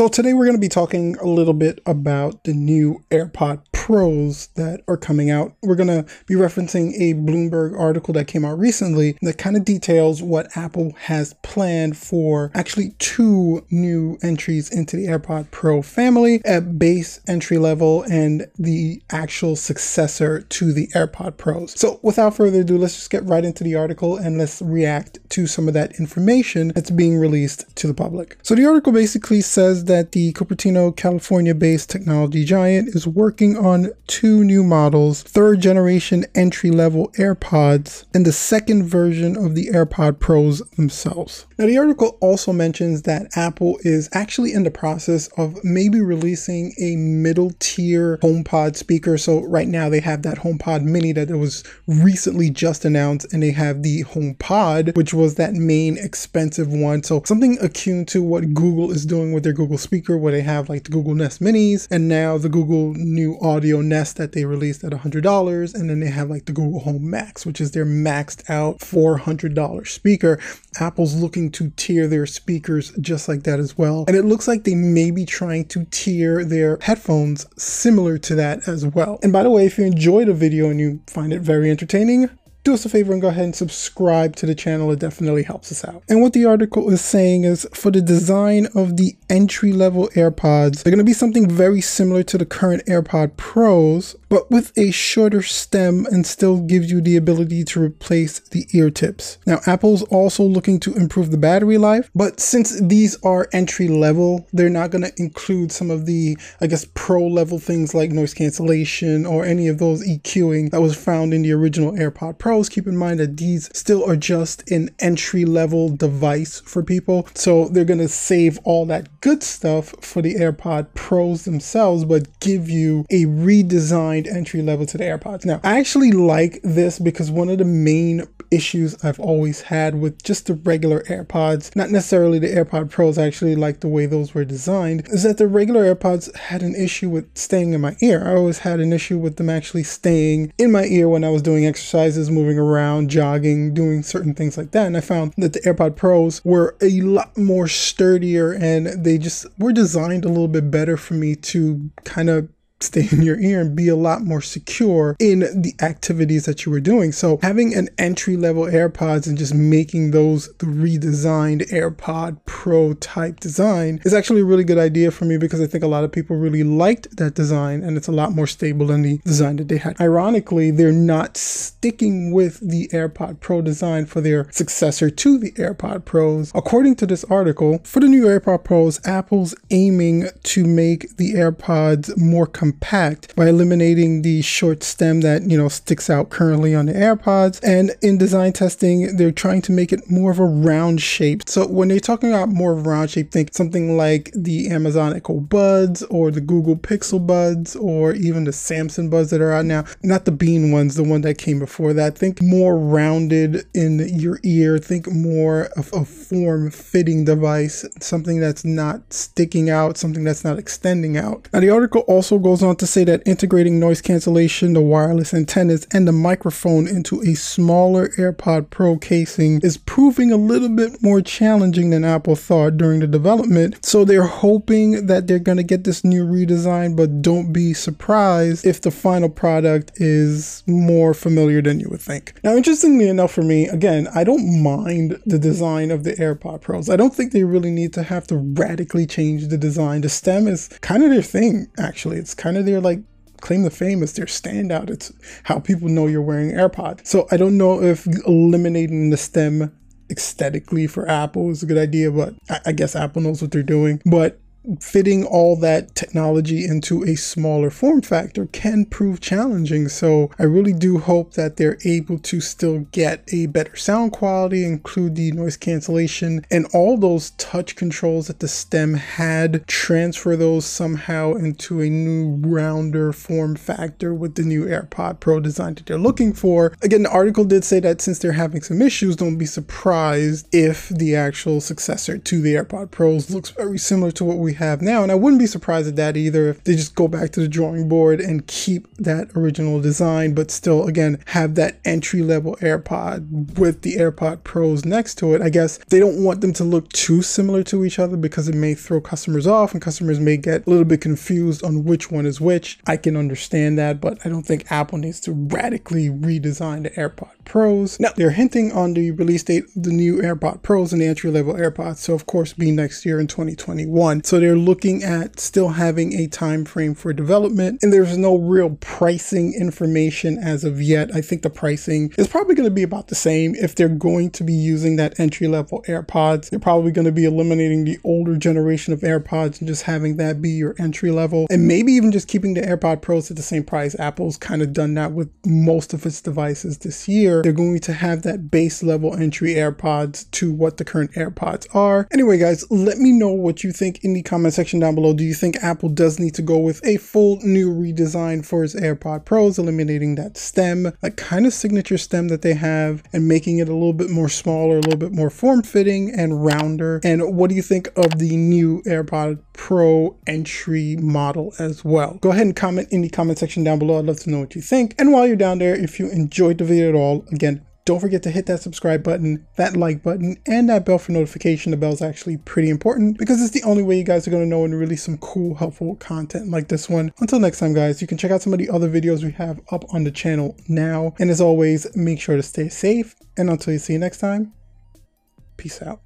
So today we're going to be talking a little bit about the new AirPod Pros that are coming out. We're going to be referencing a Bloomberg article that came out recently that kind of details what Apple has planned for actually two new entries into the AirPod Pro family at base entry level and the actual successor to the AirPod Pros. So without further ado, let's just get right into the article and let's react to some of that information that's being released to the public. So the article basically says that the Cupertino, California based technology giant is working on two new models, third generation entry level AirPods, and the second version of the AirPod Pros themselves. Now, the article also mentions that Apple is actually in the process of maybe releasing a middle tier HomePod speaker. So, right now they have that HomePod mini that was recently just announced, and they have the HomePod, which was that main expensive one. So, something akin to what Google is doing with their Google speaker, where they have like the Google Nest minis, and now the Google new audio Nest that they released at $100, and then they have like the Google Home Max, which is their maxed out $400 speaker. Apple's looking to tier their speakers just like that as well. And it looks like they may be trying to tier their headphones similar to that as well. And by the way, if you enjoyed the video and you find it very entertaining, do us a favor and go ahead and subscribe to the channel. It definitely helps us out. And what the article is saying is for the design of the entry level AirPods, they're going to be something very similar to the current AirPod Pros, but with a shorter stem and still gives you the ability to replace the ear tips. Now, Apple's also looking to improve the battery life, but since these are entry level, they're not going to include some of the, I guess, pro level things like noise cancellation or any of those EQing that was found in the original AirPod Pros, keep in mind that these still are just an entry level device for people. So they're going to save all that good stuff for the AirPod Pros themselves, but give you a redesigned entry level to the AirPods. Now, I actually like this because one of the main issues I've always had with just the regular AirPods, not necessarily the AirPod Pros, I actually like the way those were designed, is that the regular AirPods had an issue with staying in my ear. I always had an issue with them actually staying in my ear when I was doing exercises, moving around, jogging, doing certain things like that. And I found that the AirPod Pros were a lot more sturdier and they just were designed a little bit better for me to kind of stay in your ear and be a lot more secure in the activities that you were doing. So having an entry level AirPods and just making those the redesigned AirPod Pro type design is actually a really good idea for me because I think a lot of people really liked that design and it's a lot more stable than the design that they had. Ironically, they're not sticking with the AirPod Pro design for their successor to the AirPod Pros. According to this article, for the new AirPod Pros, Apple's aiming to make the AirPods more compact by eliminating the short stem that, you know, sticks out currently on the AirPods. And in design testing, they're trying to make it more of a round shape. So when they're talking about more of a round shape, think something like the Amazon Echo Buds or the Google Pixel Buds or even the Samsung Buds that are out now. Not the bean ones, the one that came before that. Think more rounded in your ear. Think more of a form fitting device, something that's not sticking out, something that's not extending out. Now, the article also goes goes on to say that integrating noise cancellation, the wireless antennas, and the microphone into a smaller AirPod Pro casing is proving a little bit more challenging than Apple thought during the development. So they're hoping that they're going to get this new redesign, but don't be surprised if the final product is more familiar than you would think. Now, interestingly enough for me, again, I don't mind the design of the AirPod Pros. I don't think they really need to have to radically change the design. The stem is kind of their thing, actually. It's kind of their like claim the fame is their standout. It's how people know you're wearing AirPods. So I don't know if eliminating the stem aesthetically for Apple is a good idea, but I guess Apple knows what they're doing. But fitting all that technology into a smaller form factor can prove challenging. So I really do hope that they're able to still get a better sound quality, include the noise cancellation and all those touch controls that the stem had, transfer those somehow into a new rounder form factor with the new AirPod Pro design that they're looking for. Again, the article did say that since they're having some issues, don't be surprised if the actual successor to the AirPod Pros looks very similar to what we we have now. And I wouldn't be surprised at that either if they just go back to the drawing board and keep that original design, but still, again, have that entry level AirPod with the AirPod Pros next to it. I guess they don't want them to look too similar to each other because it may throw customers off and customers may get a little bit confused on which one is which. I can understand that, but I don't think Apple needs to radically redesign the AirPod Pros. Now, they're hinting on the release date of the new AirPod Pros and the entry level AirPods, so of course, be next year in 2021. So they're looking at still having a time frame for development, and there's no real pricing information as of yet. I think the pricing is probably going to be about the same if they're going to be using that entry level AirPods. They're probably going to be eliminating the older generation of AirPods and just having that be your entry level, and maybe even just keeping the AirPod Pros at the same price. Apple's kind of done that with most of its devices this year. They're going to have that base level entry AirPods to what the current AirPods are. Anyway, guys, let me know what you think in the comment section down below. Do you think Apple does need to go with a full new redesign for its AirPod Pros, eliminating that stem, that kind of signature stem that they have, and making it a little bit more smaller, a little bit more form fitting and rounder? And what do you think of the new AirPod Pro entry model as well? Go ahead and comment in the comment section down below. I'd love to know what you think. And while you're down there, if you enjoyed the video at all, again, don't forget to hit that subscribe button, that like button, and that bell for notification. The bell is actually pretty important because it's the only way you guys are going to know when to release some cool, helpful content like this one. Until next time, guys, you can check out some of the other videos we have up on the channel now. And as always, make sure to stay safe. And until you see you next time, peace out.